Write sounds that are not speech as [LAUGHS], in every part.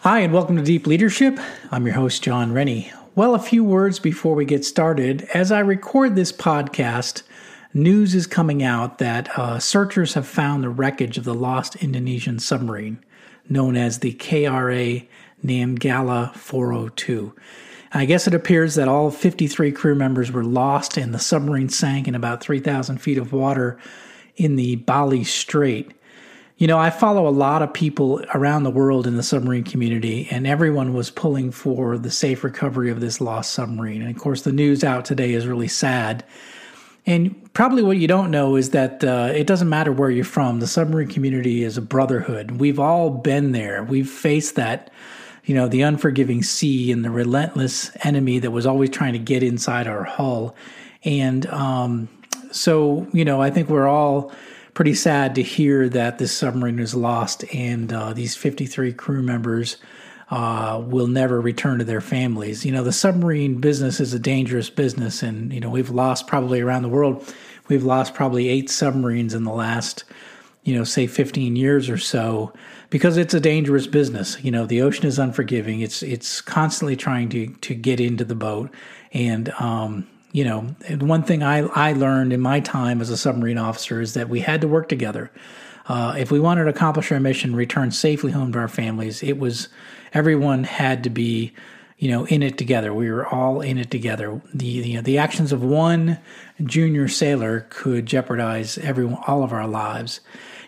Hi, and welcome to Deep Leadership. I'm your host, Jon Rennie. Well, a few words before we get started. As I record this podcast, news is coming out that uh, searchers have found the wreckage of the lost Indonesian submarine known as the KRA Nanggala 402. I guess it appears that all 53 crew members were lost and the submarine sank in about 3,000 feet of water in the Bali Strait. You know, I follow a lot of people around the world in the submarine community, and everyone was pulling for the safe recovery of this lost submarine. And of course, the news out today is really sad. And probably what you don't know is that uh, it doesn't matter where you're from, the submarine community is a brotherhood. We've all been there, we've faced that you know, the unforgiving sea and the relentless enemy that was always trying to get inside our hull. And um, so, you know, I think we're all pretty sad to hear that this submarine is lost and uh, these 53 crew members uh, will never return to their families. You know, the submarine business is a dangerous business, and, you know, we've lost probably around the world, we've lost probably eight submarines in the last, you know, say 15 years or so because it's a dangerous business. You know, the ocean is unforgiving. It's it's constantly trying to to get into the boat, and um, you know, one thing I I learned in my time as a submarine officer is that we had to work together. Uh, if we wanted to accomplish our mission, return safely home to our families, it was everyone had to be you know in it together. We were all in it together. The you know, the actions of one junior sailor could jeopardize everyone all of our lives.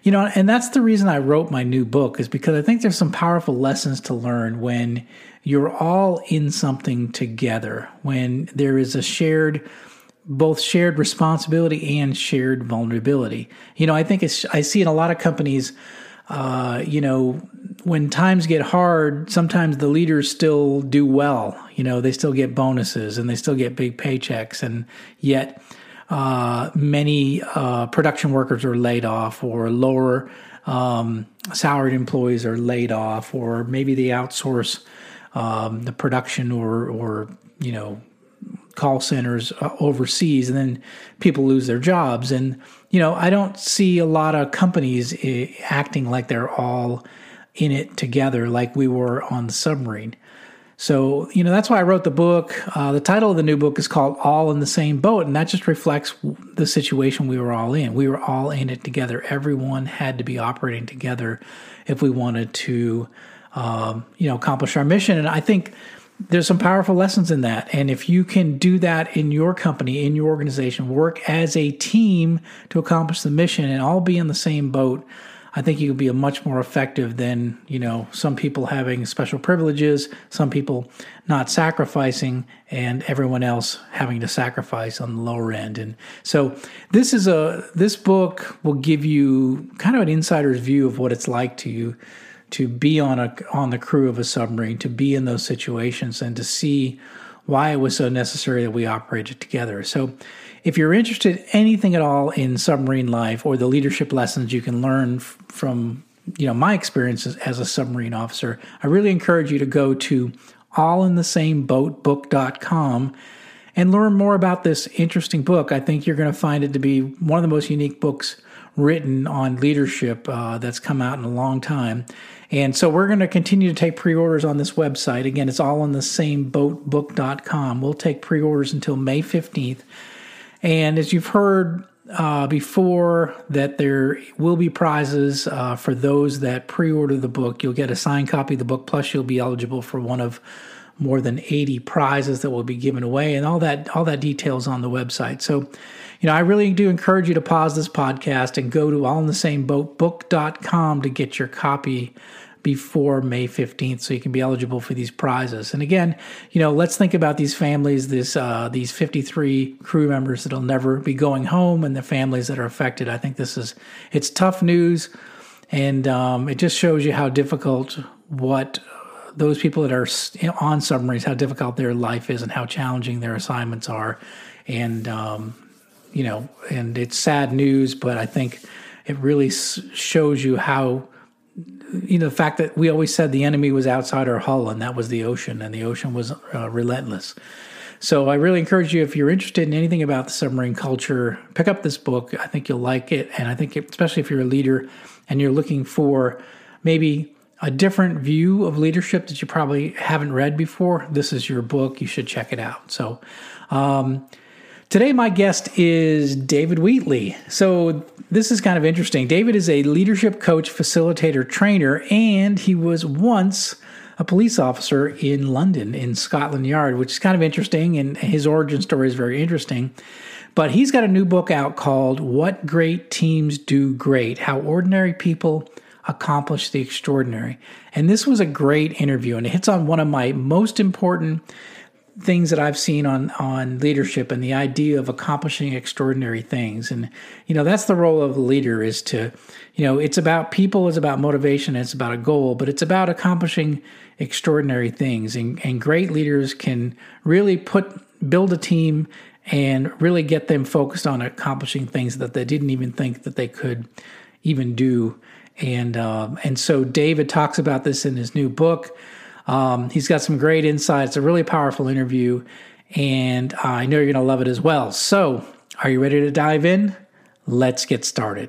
You know, and that's the reason I wrote my new book is because I think there's some powerful lessons to learn when you're all in something together, when there is a shared both shared responsibility and shared vulnerability. You know, I think it's I see in a lot of companies uh, you know, when times get hard, sometimes the leaders still do well. You know, they still get bonuses and they still get big paychecks, and yet uh, many uh, production workers are laid off, or lower um, salaried employees are laid off, or maybe they outsource um, the production or or you know call centers uh, overseas, and then people lose their jobs. And you know, I don't see a lot of companies uh, acting like they're all in it together, like we were on the submarine. So, you know, that's why I wrote the book. Uh, the title of the new book is called All in the Same Boat, and that just reflects the situation we were all in. We were all in it together. Everyone had to be operating together if we wanted to, um, you know, accomplish our mission. And I think there's some powerful lessons in that. And if you can do that in your company, in your organization, work as a team to accomplish the mission and all be in the same boat, I think you could be a much more effective than you know some people having special privileges, some people not sacrificing, and everyone else having to sacrifice on the lower end. And so this is a this book will give you kind of an insider's view of what it's like to you to be on a on the crew of a submarine, to be in those situations, and to see why it was so necessary that we operated together. So if you're interested anything at all in submarine life or the leadership lessons you can learn f- from you know my experiences as a submarine officer, I really encourage you to go to allinthesameboatbook.com and learn more about this interesting book. I think you're going to find it to be one of the most unique books written on leadership uh, that's come out in a long time. And so we're going to continue to take pre orders on this website. Again, it's all on the same boatbook.com. We'll take pre orders until May 15th. And as you've heard uh, before, that there will be prizes uh, for those that pre order the book. You'll get a signed copy of the book, plus, you'll be eligible for one of more than 80 prizes that will be given away and all that all that details on the website so you know i really do encourage you to pause this podcast and go to all in the same boat book.com to get your copy before May 15th so you can be eligible for these prizes. And again, you know, let's think about these families, this uh, these 53 crew members that'll never be going home and the families that are affected. I think this is it's tough news and um, it just shows you how difficult what those people that are on submarines how difficult their life is and how challenging their assignments are and um, you know and it's sad news but i think it really shows you how you know the fact that we always said the enemy was outside our hull and that was the ocean and the ocean was uh, relentless so i really encourage you if you're interested in anything about the submarine culture pick up this book i think you'll like it and i think it, especially if you're a leader and you're looking for maybe a different view of leadership that you probably haven't read before, this is your book. You should check it out. So, um, today my guest is David Wheatley. So, this is kind of interesting. David is a leadership coach, facilitator, trainer, and he was once a police officer in London in Scotland Yard, which is kind of interesting. And his origin story is very interesting. But he's got a new book out called What Great Teams Do Great How Ordinary People accomplish the extraordinary. And this was a great interview, and it hits on one of my most important things that I've seen on on leadership and the idea of accomplishing extraordinary things. And you know, that's the role of a leader is to, you know, it's about people, it's about motivation, it's about a goal, but it's about accomplishing extraordinary things. And, and great leaders can really put build a team and really get them focused on accomplishing things that they didn't even think that they could even do and um, and so David talks about this in his new book. Um, he's got some great insights. A really powerful interview, and I know you're going to love it as well. So, are you ready to dive in? Let's get started.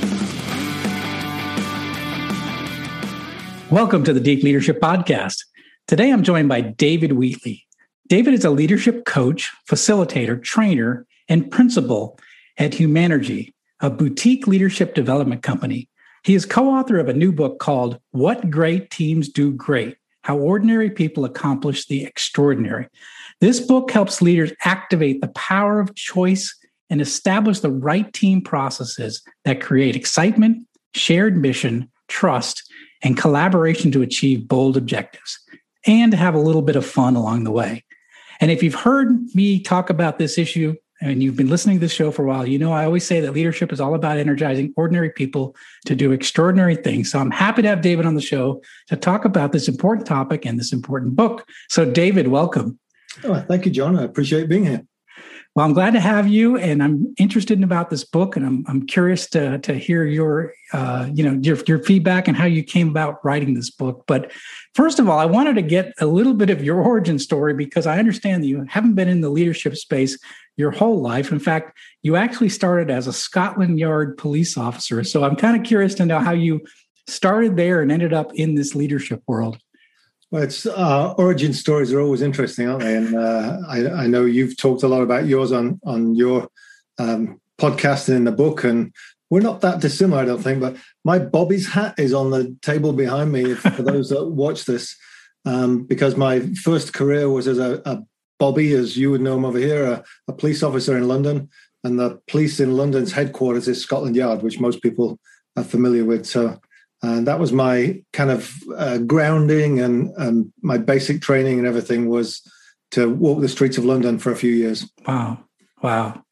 Welcome to the Deep Leadership Podcast. Today I'm joined by David Wheatley. David is a leadership coach, facilitator, trainer, and principal at Humanergy, a boutique leadership development company. He is co author of a new book called What Great Teams Do Great How Ordinary People Accomplish the Extraordinary. This book helps leaders activate the power of choice and establish the right team processes that create excitement, shared mission, trust, and collaboration to achieve bold objectives and to have a little bit of fun along the way. And if you've heard me talk about this issue and you've been listening to this show for a while, you know I always say that leadership is all about energizing ordinary people to do extraordinary things. So I'm happy to have David on the show to talk about this important topic and this important book. So, David, welcome. Oh, thank you, Jon. I appreciate being here. Well, I'm glad to have you, and I'm interested in about this book, and I'm I'm curious to to hear your uh, you know your your feedback and how you came about writing this book. But first of all, I wanted to get a little bit of your [LAUGHS] origin story because I understand that you haven't been in the leadership space your whole life. In fact, you actually started as a Scotland Yard police officer. So I'm kind of curious to know how you started there and ended up in this leadership world. Well, it's uh, origin stories are always interesting, aren't they? And uh, I, I, know you've talked a lot about yours on on your um, podcast and in the book, and we're not that dissimilar, I don't think. But my Bobby's hat is on the table behind me for those that watch this, um, because my first career was as a, a, Bobby, as you would know him over here, a, a police officer in London, and the police in London's headquarters is Scotland Yard, which most people are familiar with. So and that was my kind of uh, grounding and, and my basic training and everything was to walk the streets of London for a few years. Wow. Wow.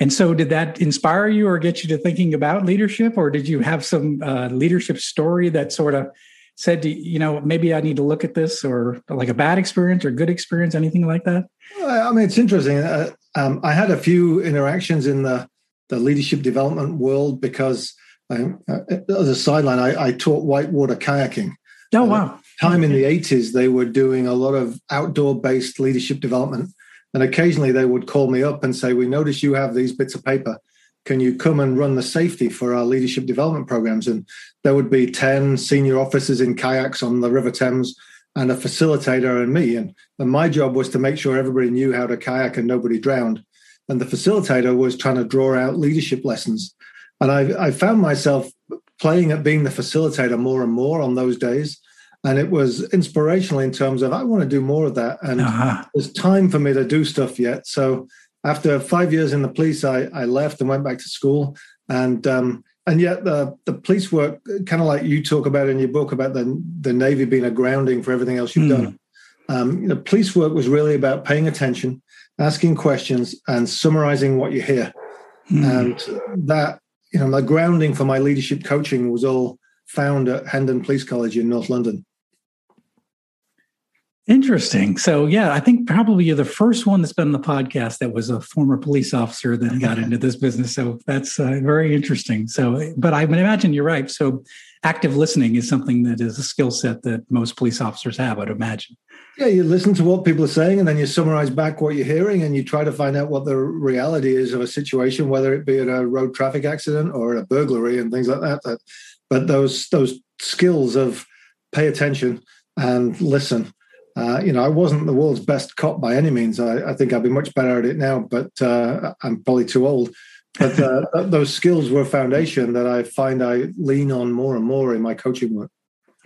And so, did that inspire you or get you to thinking about leadership, or did you have some uh, leadership story that sort of said, to, you know, maybe I need to look at this, or like a bad experience or good experience, anything like that? I mean, it's interesting. Uh, um, I had a few interactions in the the leadership development world because I, uh, as a sideline, I, I, taught whitewater kayaking. Oh, wow. Uh, time in the 80s, they were doing a lot of outdoor based leadership development. And occasionally they would call me up and say, We notice you have these bits of paper. Can you come and run the safety for our leadership development programs? And there would be 10 senior officers in kayaks on the River Thames and a facilitator and me. And, and my job was to make sure everybody knew how to kayak and nobody drowned. And the facilitator was trying to draw out leadership lessons and I, I found myself playing at being the facilitator more and more on those days. And it was inspirational in terms of I want to do more of that. And uh-huh. there's time for me to do stuff yet. So after five years in the police, I, I left and went back to school. And um, and yet the the police work, kind of like you talk about in your book about the the Navy being a grounding for everything else you've mm. done. Um, you know, police work was really about paying attention, asking questions, and summarizing what you hear. Mm. And that, you know, my grounding for my leadership coaching was all found at Hendon Police College in North London. Interesting. So, yeah, I think probably you're the first one that's been on the podcast that was a former police officer that [LAUGHS] got into this business. So that's uh, very interesting. So, but I would imagine you're right. So, active listening is something that is a skill set that most police officers have. I'd imagine. Yeah, you listen to what people are saying, and then you summarize back what you're hearing, and you try to find out what the reality is of a situation, whether it be at a road traffic accident or a burglary and things like that. but those those skills of pay attention and listen uh, you know, I wasn't the world's best cop by any means. I, I think I'd be much better at it now, but uh, I'm probably too old. But uh, [LAUGHS] those skills were a foundation that I find I lean on more and more in my coaching work.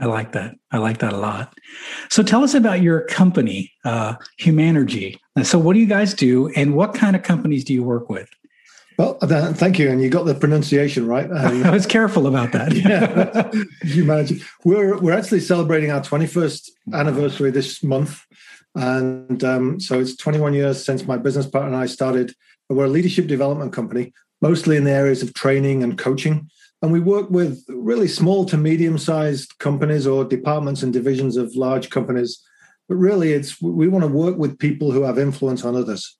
I like that. I like that a lot. So tell us about your company, uh, Humanergy. So what do you guys do, and what kind of companies do you work with? Well, thank you, and you got the pronunciation right. Um, [LAUGHS] I was careful about that. [LAUGHS] yeah, [LAUGHS] managed. We're we're actually celebrating our 21st anniversary this month, and um, so it's 21 years since my business partner and I started. We're a leadership development company, mostly in the areas of training and coaching, and we work with really small to medium-sized companies or departments and divisions of large companies. But really, it's we want to work with people who have influence on others.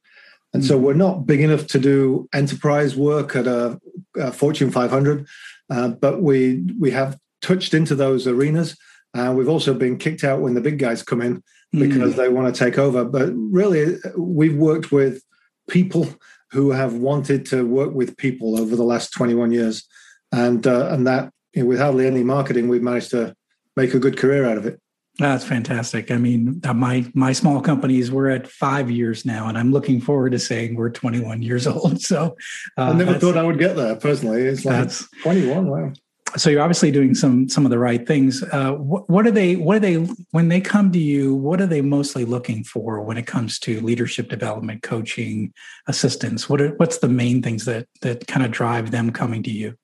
And so we're not big enough to do enterprise work at a, a Fortune 500, uh, but we we have touched into those arenas. Uh, we've also been kicked out when the big guys come in because mm. they want to take over. But really, we've worked with people who have wanted to work with people over the last 21 years, and uh, and that you know, with hardly any marketing, we've managed to make a good career out of it. That's fantastic. I mean, uh, my my small companies we're at five years now, and I'm looking forward to saying we're 21 years [LAUGHS] old. So uh, I never thought I would get there personally. It's like 21. Wow. So you're obviously doing some some of the right things. Uh, what, what are they? What are they when they come to you? What are they mostly looking for when it comes to leadership development, coaching, assistance? What are, what's the main things that that kind of drive them coming to you?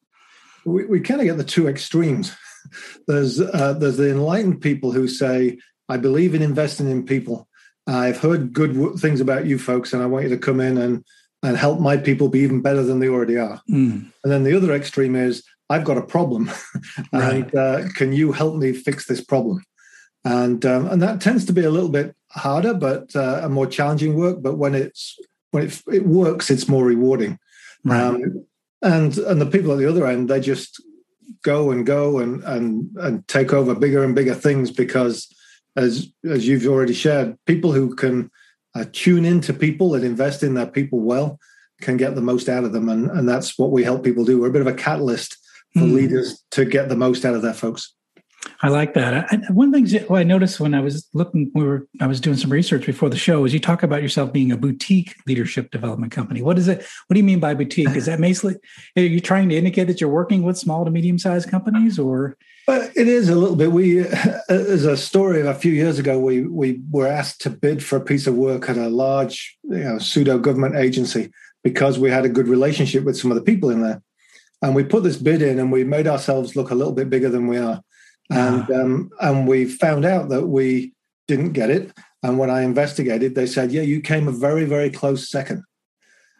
We, we kind of get the two extremes [LAUGHS] there's uh, there's the enlightened people who say, "I believe in investing in people. I've heard good w- things about you folks, and I want you to come in and and help my people be even better than they already are." Mm. And then the other extreme is, "I've got a problem, [LAUGHS] right. and uh, can you help me fix this problem?" And um, and that tends to be a little bit harder, but uh, a more challenging work. But when it's when it, it works, it's more rewarding. Right. Um, and and the people at the other end, they just go and go and and and take over bigger and bigger things because as as you've already shared people who can uh, tune into people and invest in their people well can get the most out of them. And and that's what we help people do. We're a bit of a catalyst for mm. leaders to get the most out of their folks I like that. I, one thing I noticed when I was looking, we were, I was doing some research before the show, is you talk about yourself being a boutique leadership development company. What is it? What do you mean by boutique? Is that basically, are you trying to indicate that you're working with small to medium sized companies or? It is a little bit. We, uh, there's a story of a few years ago, we, we were asked to bid for a piece of work at a large, you know, pseudo government agency because we had a good relationship with some of the people in there. And we put this bid in and we made ourselves look a little bit bigger than we are and um, and we found out that we didn't get it. And when I investigated, they said, "Yeah, you came a very very close second.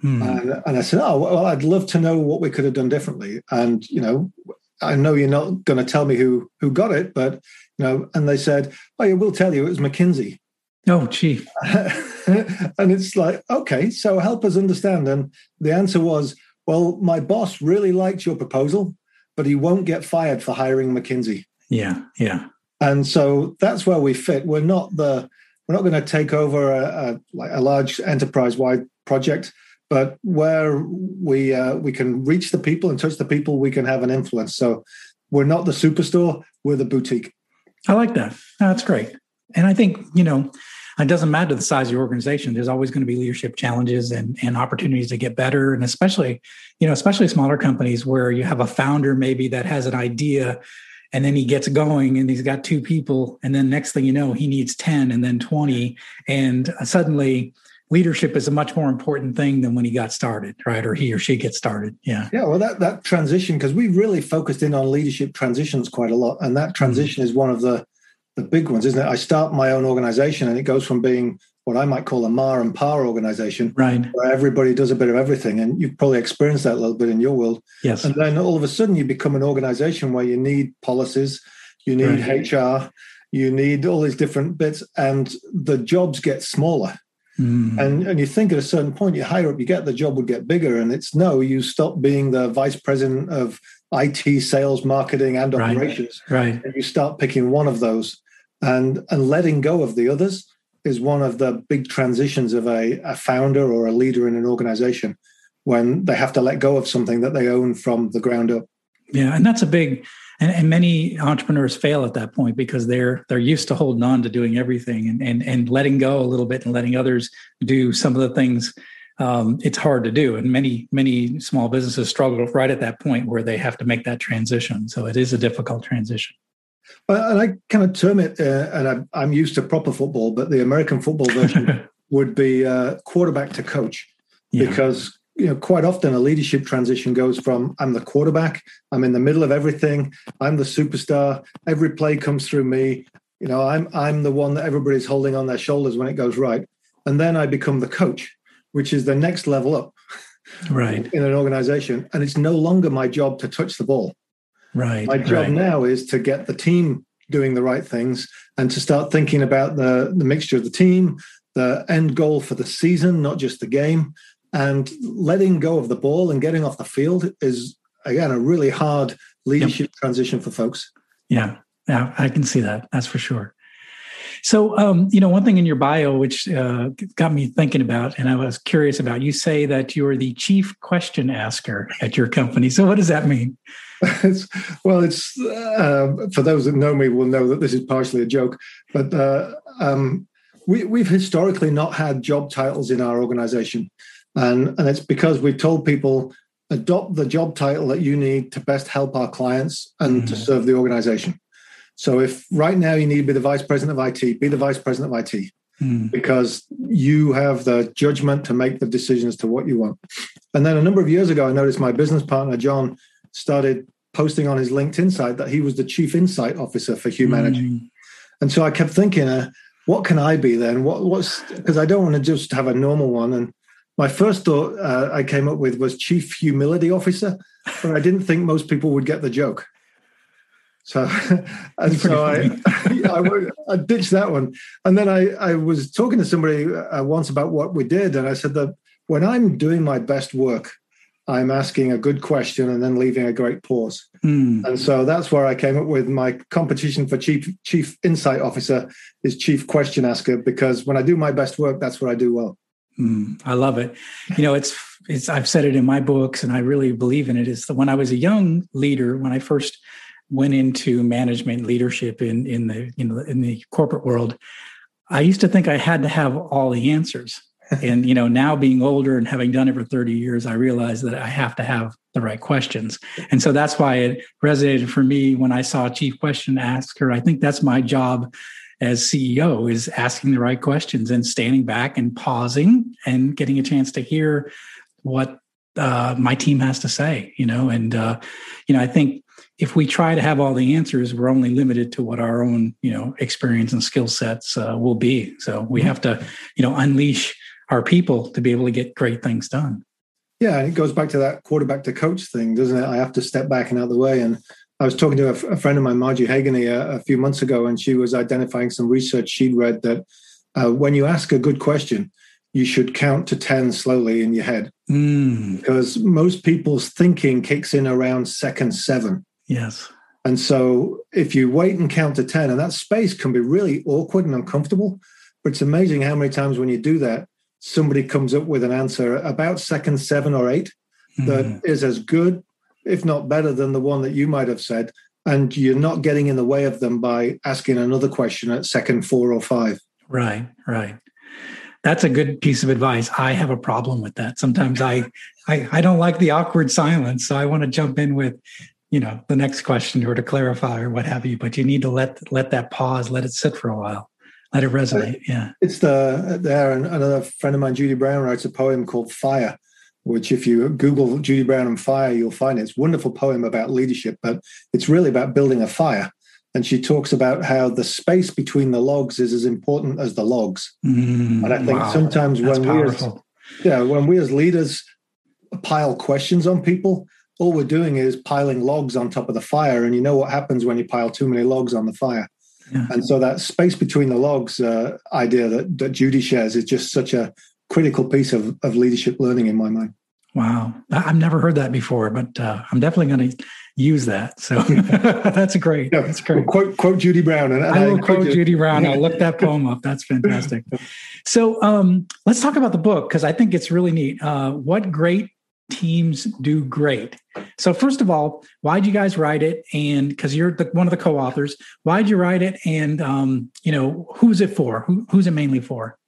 Hmm. And, and I said, "Oh well, I'd love to know what we could have done differently." And you know, I know you're not going to tell me who who got it, but you know, and they said, "Oh, yeah, we'll tell you. It was McKinsey." Oh, gee. [LAUGHS] and it's like, okay, so help us understand. And the answer was, well, my boss really liked your proposal, but he won't get fired for hiring McKinsey. Yeah, yeah. And so that's where we fit. We're not the we're not going to take over a, a like a large enterprise wide project, but where we uh, we can reach the people and touch the people, we can have an influence. So we're not the superstore; we're the boutique. I like that. That's great. And I think you know it doesn't matter the size of your organization there's always going to be leadership challenges and, and opportunities to get better and especially you know especially smaller companies where you have a founder maybe that has an idea and then he gets going and he's got two people. And then next thing you know he needs 10 and then 20 and suddenly leadership is a much more important thing than when he got started right? Or he or she gets started. Yeah. Yeah well that that transition because we really focused in on leadership transitions quite a lot. And that transition mm-hmm. is one of the the big ones isn't it? I start my own organization and it goes from being what I might call a mar and par organization, right? Where everybody does a bit of everything, and you've probably experienced that a little bit in your world. Yes. And then all of a sudden, you become an organization where you need policies, you need right. HR, you need all these different bits, and the jobs get smaller. Mm. And and you think at a certain point, you higher up you get, the job would get bigger. And it's no, you stop being the vice president of IT, sales, marketing, and operations. Right. And you start picking one of those and and letting go of the others is one of the big transitions of a, a founder or a leader in an organization when they have to let go of something that they own from the ground up. Yeah, and that's a big and, and, many entrepreneurs fail at that point because they're they're used to holding on to doing everything and and, and letting go a little bit and letting others do some of the things um, it's hard to do. And many many small businesses struggle right at that point where they have to make that transition. So it is a difficult transition and I kind of term it, uh, and I, am used to proper football, but the American football version [LAUGHS] would be uh, quarterback to coach, yeah. because you know quite often a leadership transition goes from I'm the quarterback, I'm in the middle of everything, I'm the superstar, every play comes through me, you know, I'm I'm the one that everybody's holding on their shoulders when it goes right, and then I become the coach, which is the next level up, right, in an organization, and it's no longer my job to touch the ball. Right. My job right. now is to get the team doing the right things and to start thinking about the, the mixture of the team, the end goal for the season, not just the game. And letting go of the ball and getting off the field is, again, a really hard leadership yep. transition for folks. Yeah. Yeah. I can see that. That's for sure. So, um, you know, one thing in your bio, which uh, got me thinking about, and I was curious about, you say that you're the chief question asker at your company. So, what does that mean? It's, [LAUGHS] well, it's uh, for those that know me will know that this is partially a joke, but uh, um, we, we've historically not had job titles in our organization, and and it's because we've told people adopt the job title that you need to best help our clients and mm-hmm. to serve the organization. So if right now you need to be the vice president of IT, be the vice president of IT. Mm. Because you have the judgment to make the decisions to what you want. And then a number of years ago, I noticed my business partner, John, started posting on his LinkedIn site that he was the chief insight officer for Humanergy. Mm. And so I kept thinking, uh, what can I be then? What, what's because I don't want to just have a normal one. And my first thought uh, I came up with was chief humility officer, but I didn't think most people would get the joke. So, [LAUGHS] and so I, [LAUGHS] I, I, ditched that one. And then I, I was talking to somebody uh, once about what we did. And I said that when I'm doing my best work, I'm asking a good question and then leaving a great pause. Mm. And so that's where I came up with my competition for chief chief insight officer is chief question asker because when I do my best work, that's what I do well. Mm, I love it. You know, it's it's I've said it in my books, and I really believe in it. Is that when I was a young leader, when I first went into management leadership in in the you know in the corporate world, I used to think I had to have all the answers and you know now being older and having done it for 30 years i realized that i have to have the right questions and so that's why it resonated for me when i saw chief question asker i think that's my job as ceo is asking the right questions and standing back and pausing and getting a chance to hear what uh, my team has to say you know and uh, you know i think if we try to have all the answers, we're only limited to what our own, you know, experience and skill sets uh, will be. So we mm-hmm. have to, you know, unleash our people to be able to get great things done. Yeah, it goes back to that quarterback to coach thing, doesn't it? I have to step back and out of the way. And I was talking to a, a friend of mine, Margie Haganey, a, a, few months ago, and she was identifying some research she'd read that uh, when you ask a good question, you should count to 10 slowly in your head. Mm. Because most people's thinking kicks in around second seven. Yes. And so if you wait and count to 10, and that space can be really awkward and uncomfortable, but it's amazing how many times when you do that, somebody comes up with an answer about second seven or 8 mm-hmm. that is as good, if not better, than the one that you might have said. And you're not getting in the way of them by asking another question at second four or five. Right, right. That's a good piece of advice. I have a problem with that. Sometimes I, [LAUGHS] I, I don't like the awkward silence, so I want to jump in with, you know, the next question or to clarify or what have you. But you need to let let that pause, let it sit for a while. Let it resonate. Yeah. It's the there And another friend of mine, Judy Brown, writes a poem called Fire, which if you Google Judy Brown and fire, you'll find it. it's a wonderful poem about leadership, but it's really about building a fire. and she talks about how the space between the logs is as important as the logs. Mm, and I think wow. sometimes That's when we as, yeah, when we as leaders pile questions on people, all we're doing is piling logs on top of the fire. And you know what happens when you pile too many logs on the fire. Yeah. And so that space between the logs uh, idea that, that Judy shares is just such a critical piece of, of leadership learning in my mind. Wow, I- I've never heard that before, but uh, I'm definitely going to use that. So [LAUGHS] [LAUGHS] that's great. Yeah. That's great. Quote, quote Judy Brown. And, and I will encourage quote you- Judy Brown. I'll look that [LAUGHS] poem up. That's fantastic. So um, let's talk about the book because I think it's really neat. Uh, what great teams do great. So first of all, why'd you guys write it? And because you're the, one of the co-authors, why'd you write it? And um, you know, who's it for? Who, who's it mainly for?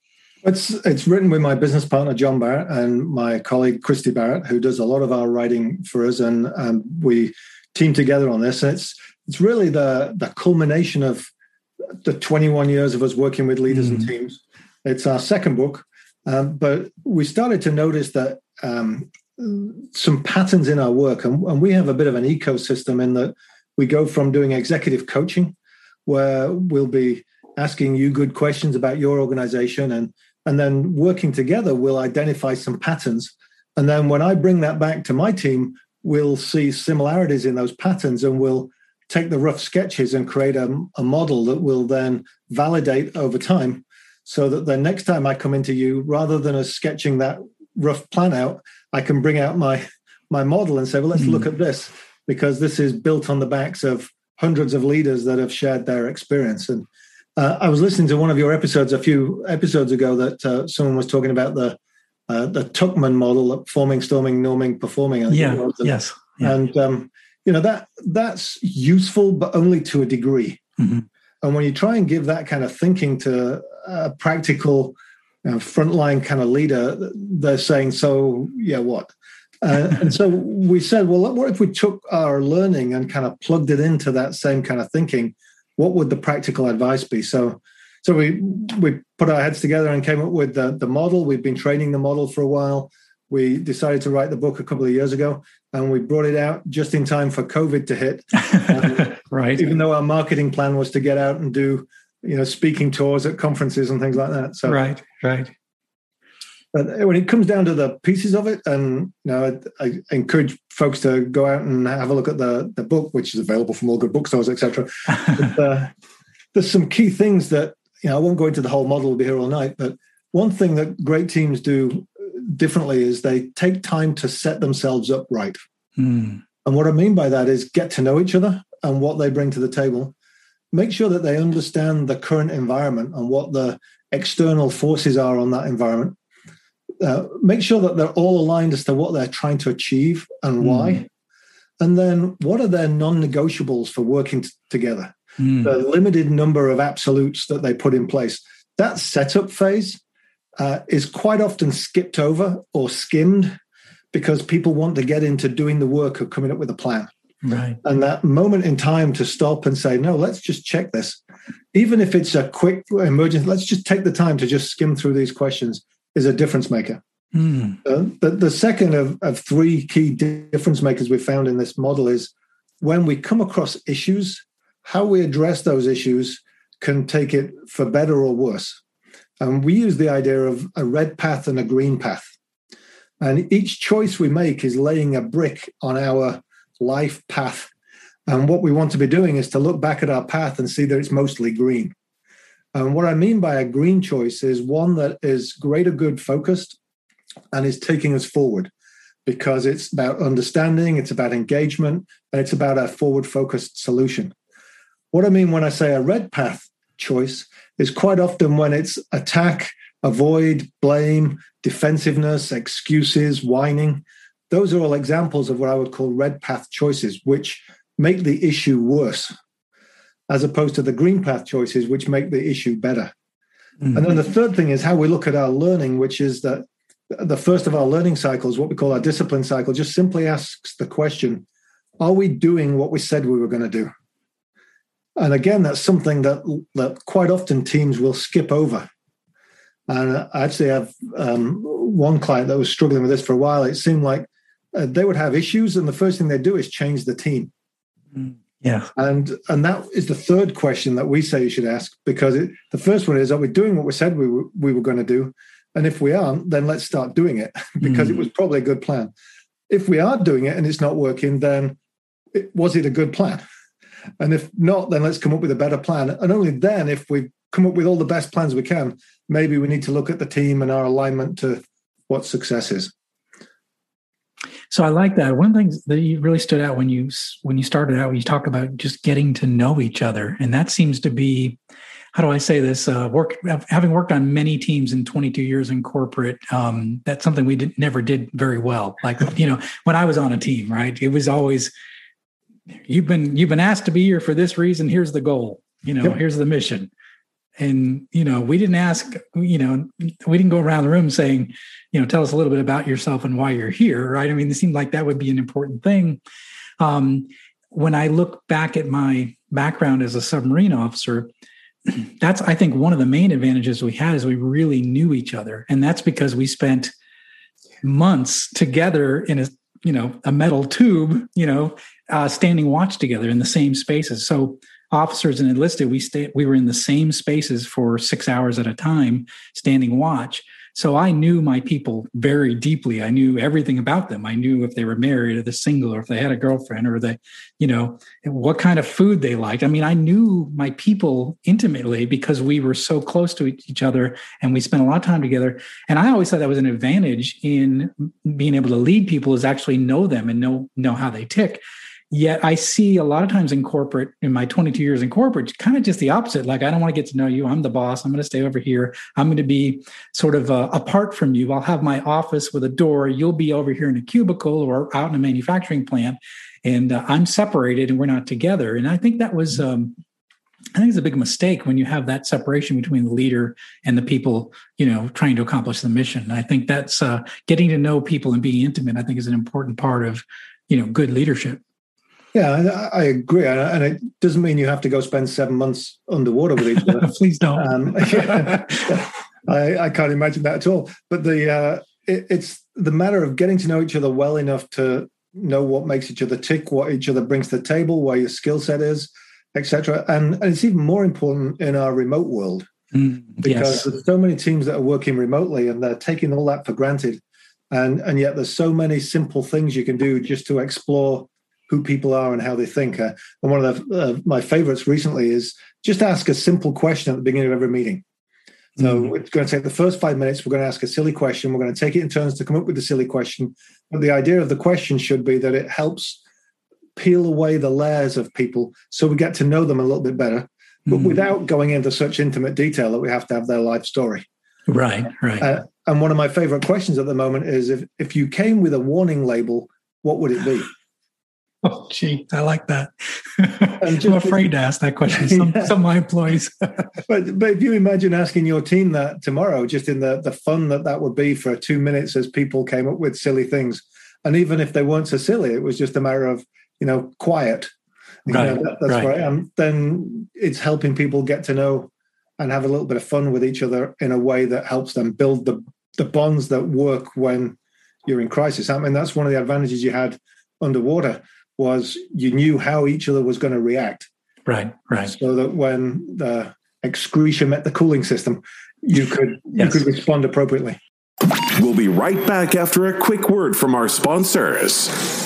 It's it's written with my business partner John Barrett and my colleague Christy Barrett, who does a lot of our writing for us, and um, we team together on this. And It's it's really the the culmination of the 21 years of us working with leaders and teams. It's our second book, um, but we started to notice that um, some patterns in our work, and, and we have a bit of an ecosystem in that we go from doing executive coaching, where we'll be asking you good questions about your organization and and then working together we'll identify some patterns. And then when i bring that back to my team we'll see similarities in those patterns and we'll take the rough sketches and create a, a model that will then validate over time so that the next time i come into you rather than us sketching that rough plan out i can bring out my my model and say well let's Mm. look at this because this is built on the backs of hundreds of leaders that have shared their experience and uh, I was listening to one of your episodes a few episodes ago that uh, someone was talking about the uh, the Tuckman model, forming, storming, norming, performing. I think it Yeah. was. And, Yes. Yeah. and um, you know that that's useful, but only to a degree. Mhm. And when you try and give that kind of thinking to a practical, know, frontline kind of leader, they're saying, "So yeah, what?" Uh, and so we said, "Well, what if we took our learning and kind of plugged it into that same kind of thinking?" what would the practical advice be? So, so we we put our heads together and came up with the the model. We've been training the model for a while. We decided to write the book a couple of years ago, and we brought it out just in time for COVID to hit. [LAUGHS] right. Even though our marketing plan was to get out and do you know speaking tours at conferences and things like that. So, Right. Right. but when it comes down to the pieces of it, and you know, I, I encourage folks to go out and have a look at the the book, which is available from all good bookstores, etc. [LAUGHS] Uh, there's some key things that you know I won't go into the whole model. We'll be here all night, but one thing that great teams do differently is they take time to set themselves up right. Mm. And what I mean by that is get to know each other and what they bring to the table. Make sure that they understand the current environment and what the external forces are on that environment. Uh, make sure that they're all aligned as to what they're trying to achieve and why. And then what are their non negotiables for working t- together? Mm. The limited number of absolutes that they put in place. That setup phase uh, is quite often skipped over or skimmed because people want to get into doing the work of coming up with a plan. Right. And that moment in time to stop and say, no, let's just check this. Even if it's a quick emergency, let's just take the time to just skim through these questions is a difference maker. Mm. Uh, the, the second of, of three key difference makers we found in this model is when we come across issues, how we address those issues can take it for better or worse. And we use the idea of a red path and a green path. And each choice we make is laying a brick on our life path. And what we want to be doing is to look back at our path and see that it's mostly green. And what I mean by a green choice is one that is greater good focused and is taking us forward because it's about understanding, it's about engagement, and it's about a forward focused solution. What I mean when I say a red path choice is quite often when it's attack, avoid, blame, defensiveness, excuses, whining. Those are all examples of what I would call red path choices, which make the issue worse, as opposed to the green path choices, which make the issue better. Mm. And then the third thing is how we look at our learning, which is that the first of our learning cycles, what we call our discipline cycle, just simply asks the question Are we doing what we said we were going to do? And again, that's something that, that quite often teams will skip over. And I actually have um, one client that was struggling with this for a while. It seemed like uh, they would have issues, and the first thing they do is change the team. Mm. Yeah. And and that is the third question that we say you should ask because it, the first one is are we doing what we said we were, we were going to do? And if we aren't, then let's start doing it [LAUGHS] because mm. it was probably a good plan. If we are doing it and it's not working, then it, was it a good plan? And if not, then let's come up with a better plan. And only then, if we come up with all the best plans we can, maybe we need to look at the team and our alignment to what success is. So I like that. One of the things that you really stood out when you when you started out, you talked about just getting to know each other, and that seems to be how do I say this? Uh, work having worked on many teams in 22 years in corporate, um, that's something we did, never did very well. Like [LAUGHS] you know, when I was on a team, right, it was always you've been you've been asked to be here for this reason. Here's the goal. You know, yep. here's the mission and you know we didn't ask you know we didn't go around the room saying you know tell us a little bit about yourself and why you're here right? I mean it seemed like that would be an important thing. Um, when i look back at my background as a submarine officer [CLEARS THROAT] that's i think one of the main advantages we had is we really knew each other. And that's because we spent months together in a you know a metal tube you know uh, standing watch together in the same spaces. So officers and enlisted, we stayed, we were in the same spaces for six hours at a time, standing watch. So I knew my people very deeply. I knew everything about them. I knew if they were married or the single or if they had a girlfriend or they, you know, what kind of food they liked. I mean, I knew my people intimately because we were so close to each other and we spent a lot of time together. And I always thought that was an advantage in being able to lead people is actually know them and know know how they tick. Yet I see a lot of times in corporate, in my 22 years in corporate, kind of just the opposite. Like, I don't want to get to know you. I'm the boss. I'm going to stay over here. I'm going to be sort of uh, apart from you. I'll have my office with a door. You'll be over here in a cubicle or out in a manufacturing plant. And uh, I'm separated and we're not together. And I think that was, um, I think it's a big mistake when you have that separation between the leader and the people, you know, trying to accomplish the mission. I think that's uh, getting to know people and being intimate. I think is an important part of, you know, good leadership. Yeah, I agree, and it doesn't mean you have to go spend seven months underwater with each other. [LAUGHS] Please don't. Um, [LAUGHS] yeah, I, I, can't imagine that at all. But the uh, it, it's the matter of getting to know each other well enough to know what makes each other tick, what each other brings to the table, where your skill set is, etc. And, and it's even more important in our remote world mm, because yes. there's so many teams that are working remotely and they're taking all that for granted. And and yet there's so many simple things you can do just to explore who people are and how they think. Uh, and one of the, uh, my favorites recently is just ask a simple question at the beginning of every meeting. So mm-hmm. it's going to take the first five minutes. We're going to ask a silly question. We're going to take it in turns to come up with the silly question. But the idea of the question should be that it helps peel away the layers of people so we get to know them a little bit better, but mm-hmm. without going into such intimate detail that we have to have their life story. Right, right. Uh, and one of my favorite questions at the moment is if, if you came with a warning label, what would it be? [LAUGHS] Oh, gee, I like that. [LAUGHS] I'm afraid to ask that question. Some, yeah. some of my employees. [LAUGHS] but but if you imagine asking your team that tomorrow, just in the the fun that that would be for two minutes as people came up with silly things, and even if they weren't so silly, it was just a matter of you know quiet. You right. Know, that, that's right. where I am. Um, then it's helping people get to know and have a little bit of fun with each other in a way that helps them build the the bonds that work when you're in crisis. I mean, that's one of the advantages you had underwater was you knew how each other was going to react. Right, right. So that when the excretion met the cooling system, you [LAUGHS] could yes. you could respond appropriately. We'll be right back after a quick word from our sponsors.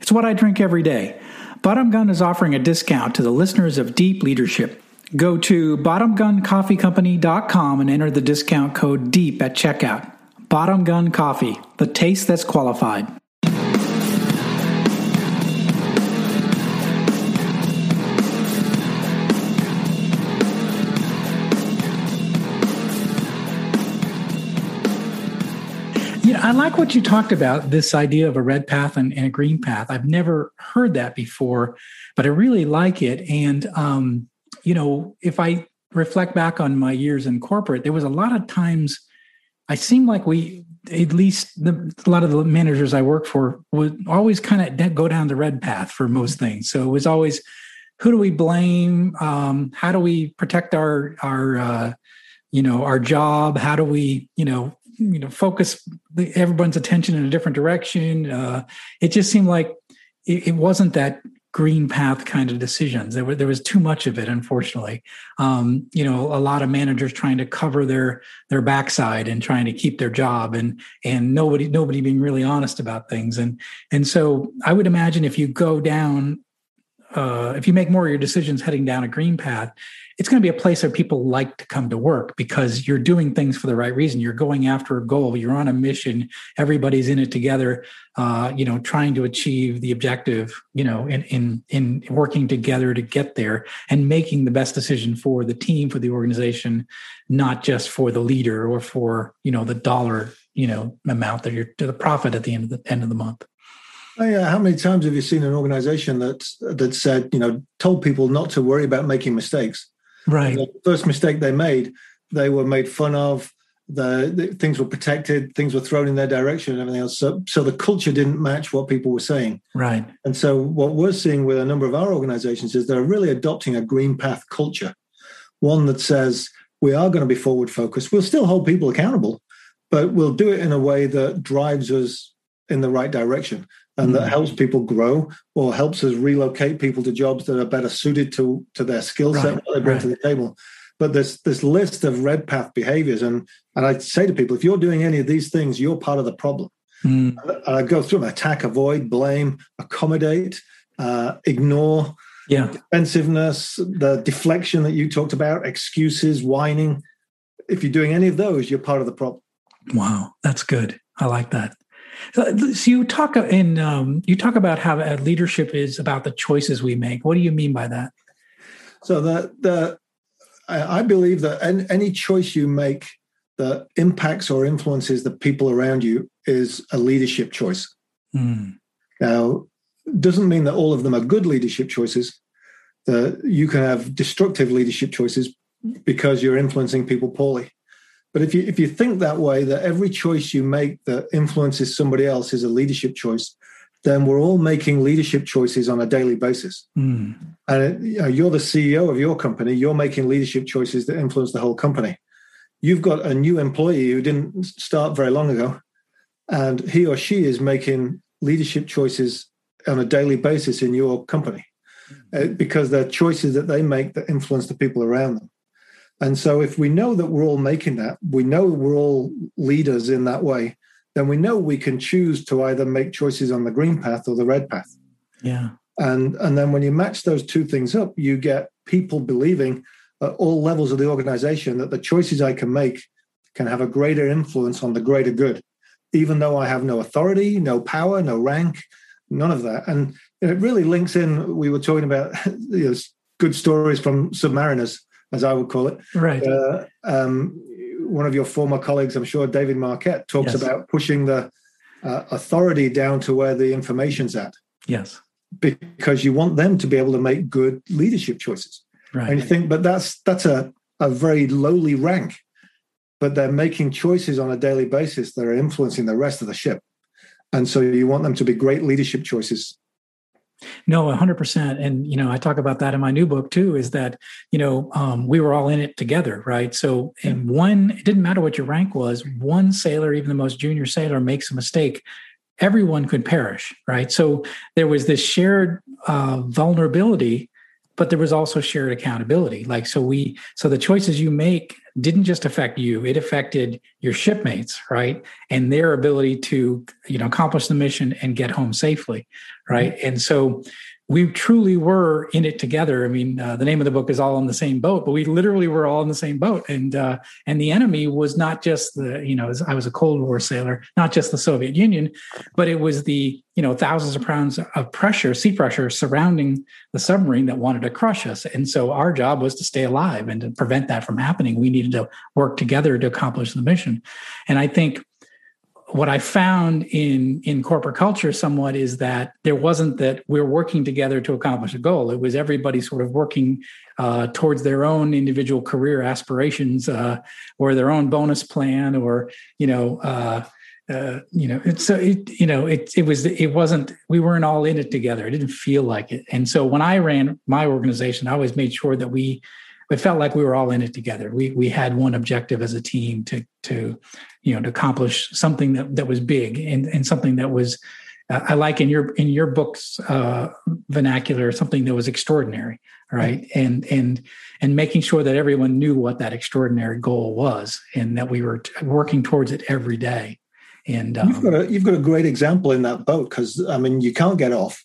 It's what I drink every day. Bottom Gun is offering a discount to the listeners of Deep Leadership. Go to bottomguncoffeecompany.com and enter the discount code DEEP at checkout. Bottom Gun Coffee, the taste that's qualified. I like what you talked about this idea of a red path and, and a green path. I've never heard that before, but I really like it. And, um, you know, if I reflect back on my years in corporate, there was a lot of times I seemed like we, at least the, a lot of the managers I work for, would always kind of go down the red path for most things. So it was always, who do we blame? Um, how do we protect our our uh, you know our job? How do we you know you know focus everyone's attention in a different direction. Uh, it just seemed like it, it, wasn't that green path kind of decisions. There, were, there was too much of it unfortunately. Um, you know a lot of managers trying to cover their their backside and trying to keep their job and and nobody nobody being really honest about things. And and so i would imagine if you go down uh, if you make more of your decisions heading down a green path it's going to be a place where people like to come to work because you're doing things for the right reason. You're going after a goal. You're on a mission. Everybody's in it together. Uh, you know, trying to achieve the objective. You know, in in in working together to get there and making the best decision for the team, for the organization, not just for the leader or for you know the dollar you know amount that you're to the profit at the end of the end of the month. Oh, yeah. How many times have you seen an organization that that said, you know, told people not to worry about making mistakes? Right. The first mistake they made, they were made fun of. The, the, things were protected, things were thrown in their direction, and everything else. So, so the culture didn't match what people were saying. Right. And so, what we're seeing with a number of our organizations is they're really adopting a green path culture, one that says we are going to be forward focused. We'll still hold people accountable, but we'll do it in a way that drives us in the right direction and that mm. helps people grow or helps us relocate people to jobs that are better suited to to their skill set right, what they bring right. to the table. But there's this list of red path behaviors and and i say to people if you're doing any of these things you're part of the problem. Mm. and i go through them. Attack avoid blame accommodate uh, ignore yeah. defensiveness the deflection that you talked about excuses whining. If you're doing any of those you're part of the problem. Wow that's good. I like that so you talk in um, you talk about how uh, leadership is about the choices we make. What do you mean by that? So the the I believe that any choice you make that impacts or influences the people around you is a leadership choice. Mm. Now, doesn't mean that all of them are good leadership choices. That you can have destructive leadership choices because you're influencing people poorly. But if you if you think that way, that every choice you make that influences somebody else is a leadership choice, then we're all making leadership choices on a daily basis. Mm. And you know, you're the CEO of your company. You're making leadership choices that influence the whole company. You've got a new employee who didn't start very long ago, and he or she is making leadership choices on a daily basis in your company uh, because they're choices that they make that influence the people around them. And so, if we know that we're all making that, we know we're all leaders in that way, then we know we can choose to either make choices on the green path or the red path. Yeah. And and then when you match those two things up, you get people believing at all levels of the organization that the choices I can make can have a greater influence on the greater good, even though I have no authority, no power, no rank, none of that. And it really links in. We were talking about [LAUGHS] you know, good stories from submariners as I would call it. Right. Uh, um, one of your former colleagues, I'm sure, David Marquet, talks yes. about pushing the uh, authority down to where the information's at. Yes. Because you want them to be able to make good leadership choices. Right. And you think, but that's that's a, a very lowly rank. But they're making choices on a daily basis that are influencing the rest of the ship. And so you want them to be great leadership choices no, 100%. And, you know, I talk about that in my new book too, is that, you know, um, we were all in it together, right? So, in one, it didn't matter what your rank was, one sailor, even the most junior sailor, makes a mistake, everyone could perish, right? So, there was this shared uh, vulnerability but there was also shared accountability like so we so the choices you make didn't just affect you it affected your shipmates right and their ability to you know accomplish the mission and get home safely right mm-hmm. and so we truly were in it together. I mean, uh, the name of the book is "All in the Same Boat," but we literally were all in the same boat. And uh, and the enemy was not just the you know I was a Cold War sailor, not just the Soviet Union, but it was the you know thousands of pounds of pressure, sea pressure surrounding the submarine that wanted to crush us. And so our job was to stay alive and to prevent that from happening. We needed to work together to accomplish the mission. And I think what I found in in corporate culture somewhat is that there wasn't that we're working together to accomplish a goal. It was everybody sort of working uh, towards their own individual career aspirations uh, or their own bonus plan, or you know, uh, uh you know, it's so it you know it it was it wasn't we weren't all in it together. It didn't feel like it. And so when I ran my organization, I always made sure that we it felt like we were all in it together. We we had one objective as a team to to you know to accomplish something that that was big and and something that was uh, I like in your in your book's uh, vernacular something that was extraordinary, right? Mm-hmm. And and and making sure that everyone knew what that extraordinary goal was and that we were t- working towards it every day. And um, you've got a you've got a great example in that boat because I mean you can't get off.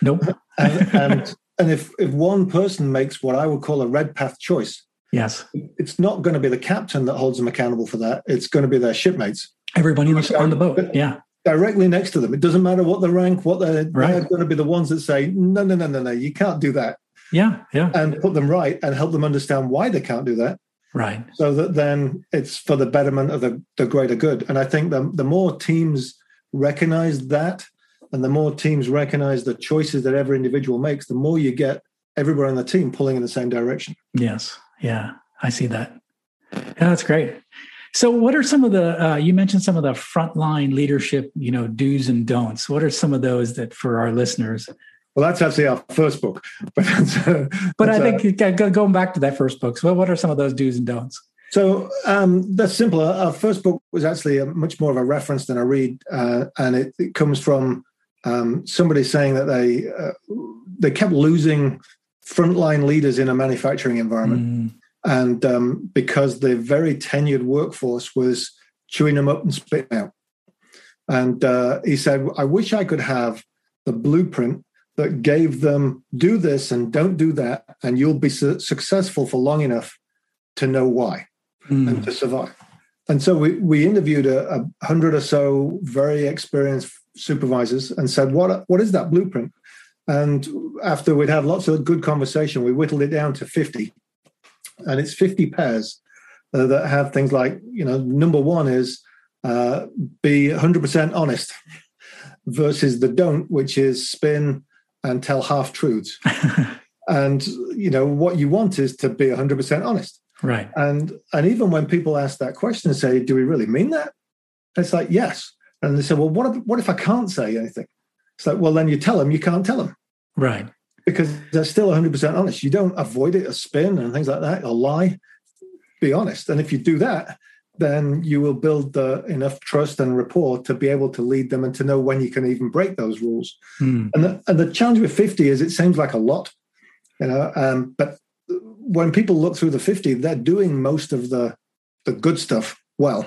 Nope. [LAUGHS] and, and [LAUGHS] and if if one person makes what I would call a red path choice, yes, it's not going to be the captain that holds them accountable for that. It's going to be their shipmates. Everybody on the boat, yeah, directly next to them. It doesn't matter what the rank, what they're, right. they're going to be the ones that say, no, no, no, no, no, you can't do that. Yeah, yeah, and put them right and help them understand why they can't do that. Right. So that then it's for the betterment of the, the greater good. And I think the, the more teams recognize that and the more teams recognize the choices that every individual makes, the more you get everybody on the team pulling in the same direction. Yes. Yeah. I see that. Yeah, that's great. So, what are some of the? Uh, you mentioned some of the frontline leadership, you know, do's and don'ts. What are some of those that for our listeners? Well, that's actually our first book, [LAUGHS] but uh, but I think uh, going back to that first book. So, what are some of those do's and don'ts? So um, that's simple. Our first book was actually a, much more of a reference than a read, uh, and it, it, comes from um, somebody saying that they uh, they kept losing frontline leaders in a manufacturing environment, mm. and um, because the very tenured workforce was chewing them up and spitting out. And uh, he said, "I wish I could have the blueprint that gave them do this and don't do that, and you'll be su- successful for long enough to know why mm. and to survive." And so we, we interviewed a, a hundred or so very experienced supervisors and said, "What what is that blueprint?" And after we'd had lots of good conversation, we whittled it down to fifty, and it's fifty pairs uh, that have things like you know, number one is uh, be hundred percent honest, [LAUGHS] versus the don't, which is spin and tell half truths. [LAUGHS] and you know what you want is to be hundred percent honest. Right. And and even when people ask that question and say, "Do we really mean that?" It's like, yes. And they say, well, what if, what if I can't say anything? It's like, well, then you tell them you can't tell them. Right. Because they're still 100% honest. You don't avoid it or spin and things like that or lie. Be honest. And if you do that, then you will build the, enough trust and rapport to be able to lead them and to know when you can even break those rules. Hmm. And, the, and the challenge with 50 is it seems like a lot, you know, um, but when people look through the 50, they're doing most of the, the good stuff well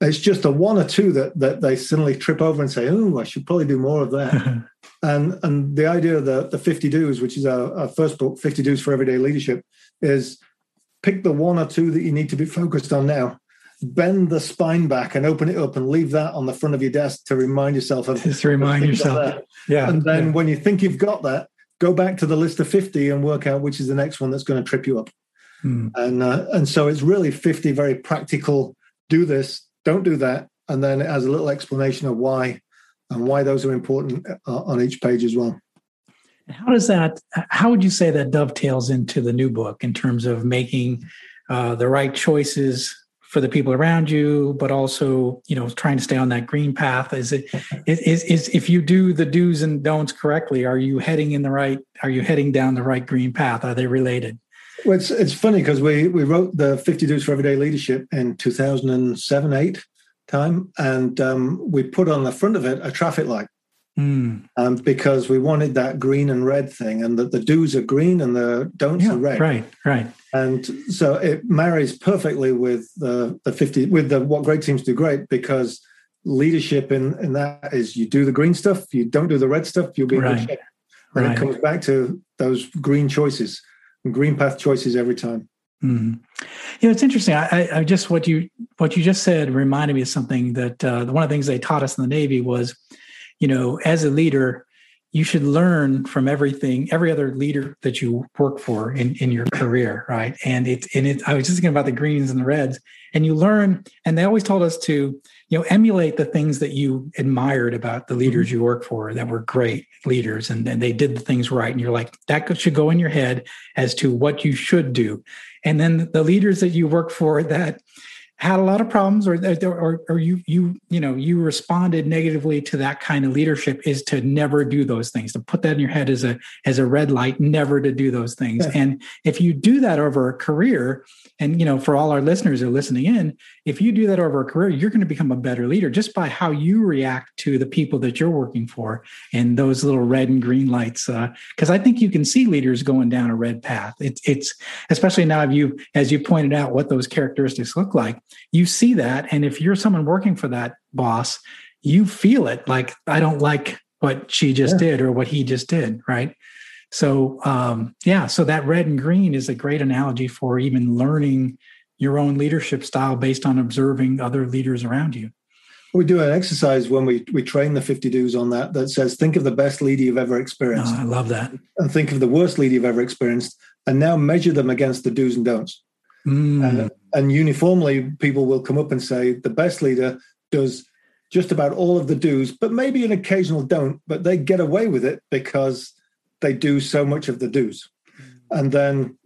it's just a one or two that that they suddenly trip over and say, "Oh, I should probably do more of that." [LAUGHS] and and the idea of the the fifty do's, which is our, our first book, Fifty Do's for Everyday Leadership, is pick the one or two that you need to be focused on now. Bend the spine back and open it up and leave that on the front of your desk to remind yourself of. [LAUGHS] Just remind yourself. Yeah. And then yeah. when you think you've got that, go back to the list of 50 and work out which is the next one that's going to trip you up. Hmm. And uh, and so it's really 50 very practical do this don't do that. And then it has a little explanation of why and why those are important uh, on each page as well. How does that, how would you say that dovetails into the new book in terms of making uh, the right choices for the people around you, but also, you know, trying to stay on that green path? Is it, is, is if you do the do's and don'ts correctly, are you heading in the right, are you heading down the right green path? Are they related? Well, it's, it's funny because we, we wrote the 50 Do's for Everyday Leadership in 2007, 8 time. And um, we put on the front of it a traffic light. Mm. Um, because we wanted that green and red thing, and that the do's are green and the don'ts yeah, are red. Right, right. And so it marries perfectly with the the fifty with the what great teams do great because leadership in in that is you do the green stuff, you don't do the red stuff, you'll be right. And Right. it comes back to those green choices, green path choices every time. Mhm. You know, it's interesting. I, I, I just what you what you just said reminded me of something that uh, one of the things they taught us in the Navy was, you know, as a leader, you should learn from everything, every other leader that you work for in, in your career, right? And it's and it. I was just thinking about the greens and the reds, and you learn. And they always told us to, you know, emulate the things that you admired about the leaders mm-hmm. you work for that were great leaders, and then they did the things right. And you're like, that should go in your head as to what you should do and then the leaders that you work for that had a lot of problems or uh, or, or you you you know you responded negatively to that kind of leadership is to never do those things. To put that in your head as a as a red light never to do those things. Yeah. and if you do that over a career and you know for all our listeners who are listening in if you do that over a career you're going to become a better leader just by how you react to the people that you're working for and those little red and green lights uh, because i think you can see leaders going down a red path. It's it's especially now if you as you pointed out what those characteristics look like you see that and if you're someone working for that boss you feel it like i don't like what she just Yeah. did or what he just did right? So um yeah so that red and green is a great analogy for even learning your own leadership style based on observing other leaders around you. We do an exercise when we, we train the 50 do's on that that says, think of the best leader you've ever experienced. Oh, i love that. And think of the worst leader you've ever experienced and now measure them against the do's and don'ts. Mm, And, and uniformly, people will come up and say the best leader does just about all of the do's, but maybe an occasional don't, but they get away with it because they do so much of the do's. And then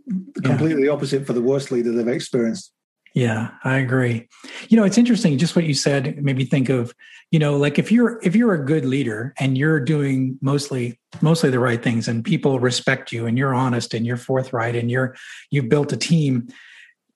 completely opposite for the worst leader they've experienced. Yeah, I agree. You know, it's interesting just what you said made me think of, you know, like if you're if you're a good leader and you're doing mostly mostly the right things and people respect you and you're honest and you're forthright and you're you've built a team,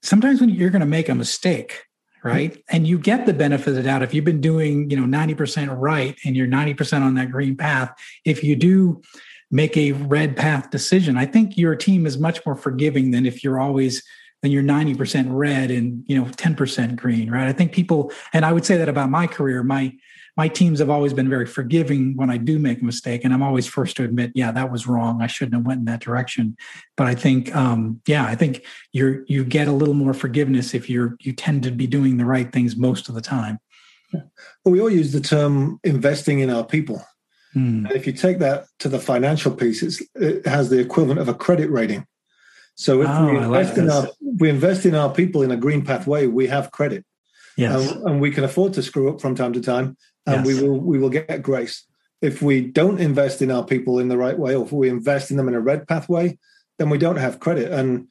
sometimes when you're going to make a mistake, right? Mm-hmm. And you get the benefit of the doubt if you've been doing, you know, 90% right and you're 90% on that green path, if you do make a red path decision, I think your team is much more forgiving than if you're always then you're 90% red and you know 10% green right i think people and i would say that about my career my my teams have always been very forgiving when i do make a mistake and i'm always first to admit yeah that was wrong i shouldn't have went in that direction but i think um yeah i think you're you get a little more forgiveness if you're you tend to be doing the right things most of the time Well, we all use the term investing in our people. Hmm. And if you take that to the financial piece, it's, it has the equivalent of a credit rating. So if Oh, we, I like invest in our, we invest in our people in a green pathway, we have credit. yes and, and we can afford to screw up from time to time, and we will we will get grace. If we don't invest in our people in the right way, or if we invest in them in a red pathway, then we don't have credit. And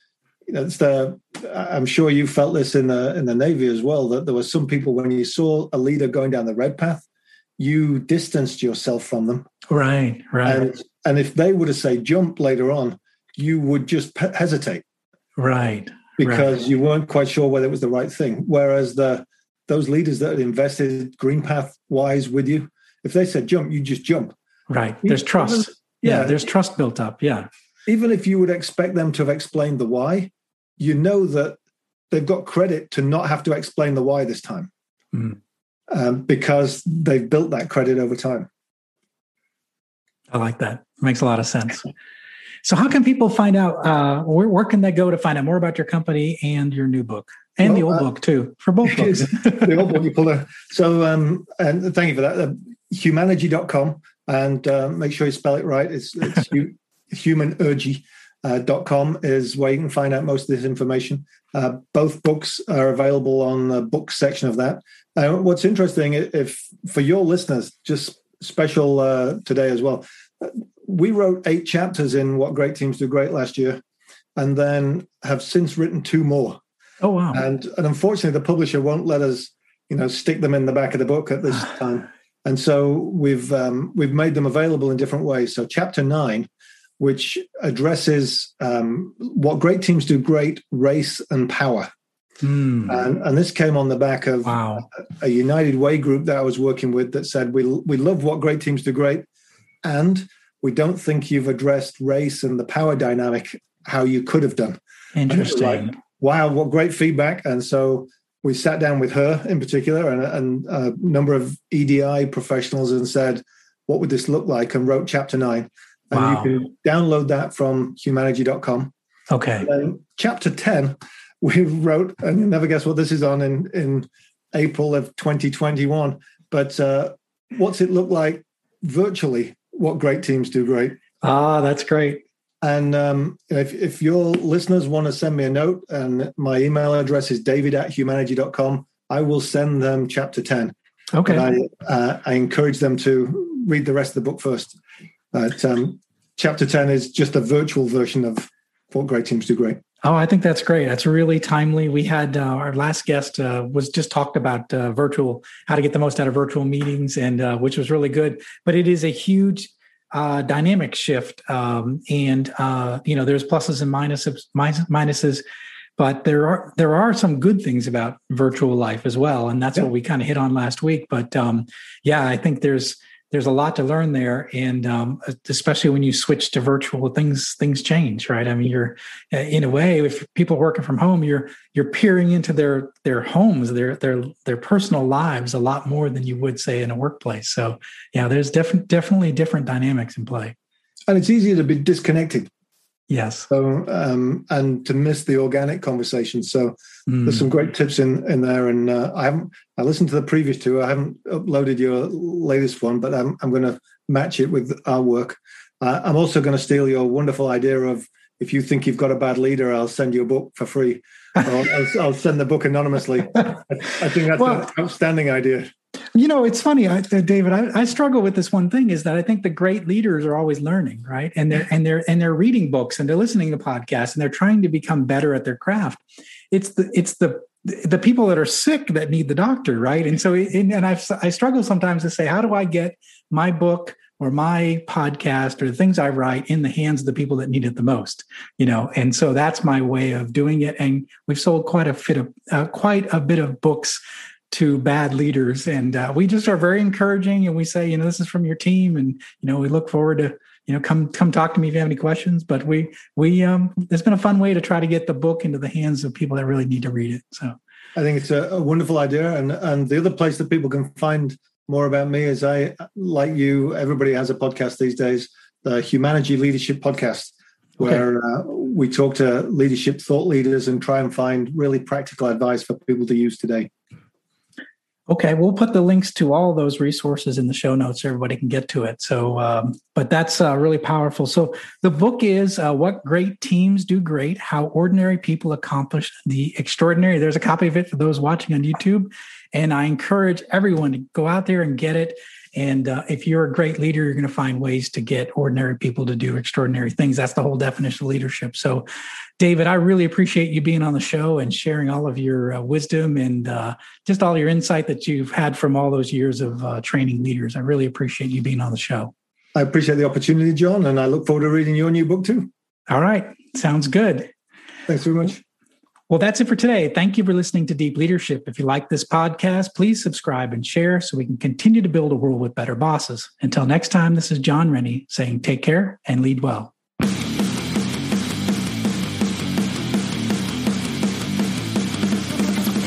you know, the I'm sure you felt this in the in the Navy as well that there were some people when you saw a leader going down the red path, you distanced yourself from them, right right and and if they were to say jump later on, you would just hesitate right because you weren't quite sure whether it was the right thing. Whereas the those leaders that had invested green path wise with you, if they said jump, you just jump. right there's trust yeah, Yeah. there's trust built up yeah Even if you would expect them to have explained the why, you know that they've got credit to not have to explain the why this time Mm. um, because they've built that credit over time. I like that. Makes a lot of sense. So, how can people find out? Uh, where, where can they go to find out more about your company and your new book? And the old uh, book too for both [LAUGHS] books? the old book [LAUGHS] you pull a, so um and thank you for that. Uh, humanergy.com and uh, make sure you spell it right. It's, it's [LAUGHS] hu- humanergy uh, com is where you can find out most of this information. Uh, both books are available on the book section of that. Uh, what's interesting if for your listeners just special uh, today as well uh, we wrote eight chapters in what great teams do great last year and then have since written two more oh wow! and and unfortunately the publisher won't let us you know stick them in the back of the book at this [SIGHS] time and so we've um, we've made them available in different ways so chapter 9 which addresses um, what great teams do great race and power Hmm. and and this came on the back of wow! a united way group that i was working with that said we we love what great teams do great and we don't think you've addressed race and the power dynamic how you could have done Interesting. Right. wow, what great feedback. And so we sat down with her in particular and, and a number of EDI professionals and said, what would this look like? And wrote chapter nine. And Wow. you can download that from humanergy.com. Okay. Chapter 10, [LAUGHS] we wrote, and you'll never guess what this is on in, in April of 2021. But uh, what's it look like virtually? What great teams do great. Ah, that's great. And um, if, if your listeners want to send me a note, and my email address is david at humanergy.com, I will send them chapter 10. Okay. But I, uh, I encourage them to read the rest of the book first. But um, chapter 10 is just a virtual version of what great teams do great. Oh, I think that's great. That's really timely. We had uh, our last guest uh, was just talked about uh, virtual, how to get the most out of virtual meetings, and uh, which was really good. But it is a huge uh, dynamic shift, um, and uh, you know, there's pluses and minuses, minuses, but there are there are some good things about virtual life as well, and that's Yeah. what we kind of hit on last week. But um, yeah, I think there's there's a lot to learn there, and um, especially when you switch to virtual, things things change, right? I mean, you're uh, in a way, if people working from home, you're you're peering into their their homes, their their their personal lives a lot more than you would say in a workplace. So yeah, there's different definitely different dynamics in play. And it's easier to be disconnected Yes. so, um, and to miss the organic conversation. So Mm. there's some great tips in, in there. And uh, I haven't, I listened to the previous two. I haven't uploaded your latest one, but I'm, I'm going to match it with our work. Uh, I'm also going to steal your wonderful idea of if you think you've got a bad leader, I'll send you a book for free. I'll, I'll send the book anonymously. I, I think that's Well- an outstanding idea. You know, it's funny, I, uh, David. I, I struggle with this one thing: is that I think the great leaders are always learning, right? And they're and they're and they're reading books and they're listening to podcasts and they're trying to become better at their craft. It's the it's the the people that are sick that need the doctor, right? And so, and, and I I struggle sometimes to say, how do I get my book or my podcast or the things I write in the hands of the people that need it the most, you know? And so that's my way of doing it. And we've sold quite a fit of uh, quite a bit of books to bad leaders and uh, we just are very encouraging and we say you know this is from your team and you know we look forward to you know come come talk to me if you have any questions but we we um there's been a fun way to try to get the book into the hands of people that really need to read it so I think it's a, a wonderful idea. And and the other place that people can find more about me is I like you. Everybody has a podcast these days, the Humanergy Leadership Podcast, where uh, we talk to leadership thought leaders and try and find really practical advice for people to use today. Okay, we'll put the links to all those resources in the show notes so everybody can get to it. So, um, but that's uh, really powerful. So, the book is uh, What Great Teams Do Great How Ordinary People Accomplish the Extraordinary. There's a copy of it for those watching on YouTube. And I encourage everyone to go out there and get it. And uh, if you're a great leader, you're going to find ways to get ordinary people to do extraordinary things. That's the whole definition of leadership. So, David, I really appreciate you being on the show and sharing all of your uh, wisdom and uh, just all your insight that you've had from all those years of uh, training leaders. I really appreciate you being on the show. I appreciate the opportunity, Jon, and I look forward to reading your new book too. All right. Sounds good. Thanks very much. Well, that's it for today. Thank you for listening to Deep Leadership. If you like this podcast, please subscribe and share so we can continue to build a world with better bosses. Until next time, this is Jon Rennie saying take care and lead well.